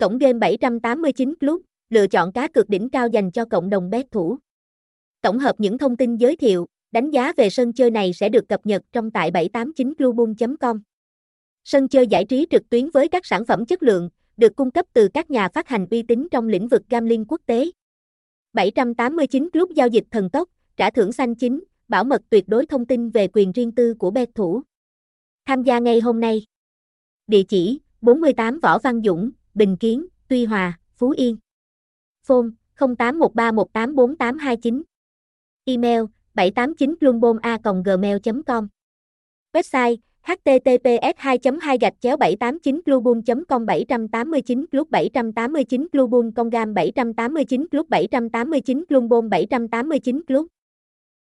Cổng game 789 Club, lựa chọn cá cược đỉnh cao dành cho cộng đồng bet thủ. Tổng hợp những thông tin giới thiệu, đánh giá về sân chơi này sẽ được cập nhật trong tại 789club.com. Sân chơi giải trí trực tuyến với các sản phẩm chất lượng, được cung cấp từ các nhà phát hành uy tín trong lĩnh vực gambling quốc tế. 789 Club giao dịch thần tốc, trả thưởng xanh chính, bảo mật tuyệt đối thông tin về quyền riêng tư của bet thủ. Tham gia ngay hôm nay. Địa chỉ 48 Võ Văn Dũng, Bình Kiến, Tuy Hòa, Phú Yên. Phone 0813184829. Email 789gluboma.gmail.com Website https 2 2 gạch chéo 789 glubun com 789 club 789 glubun con gam 789 club 789 glubon 789 club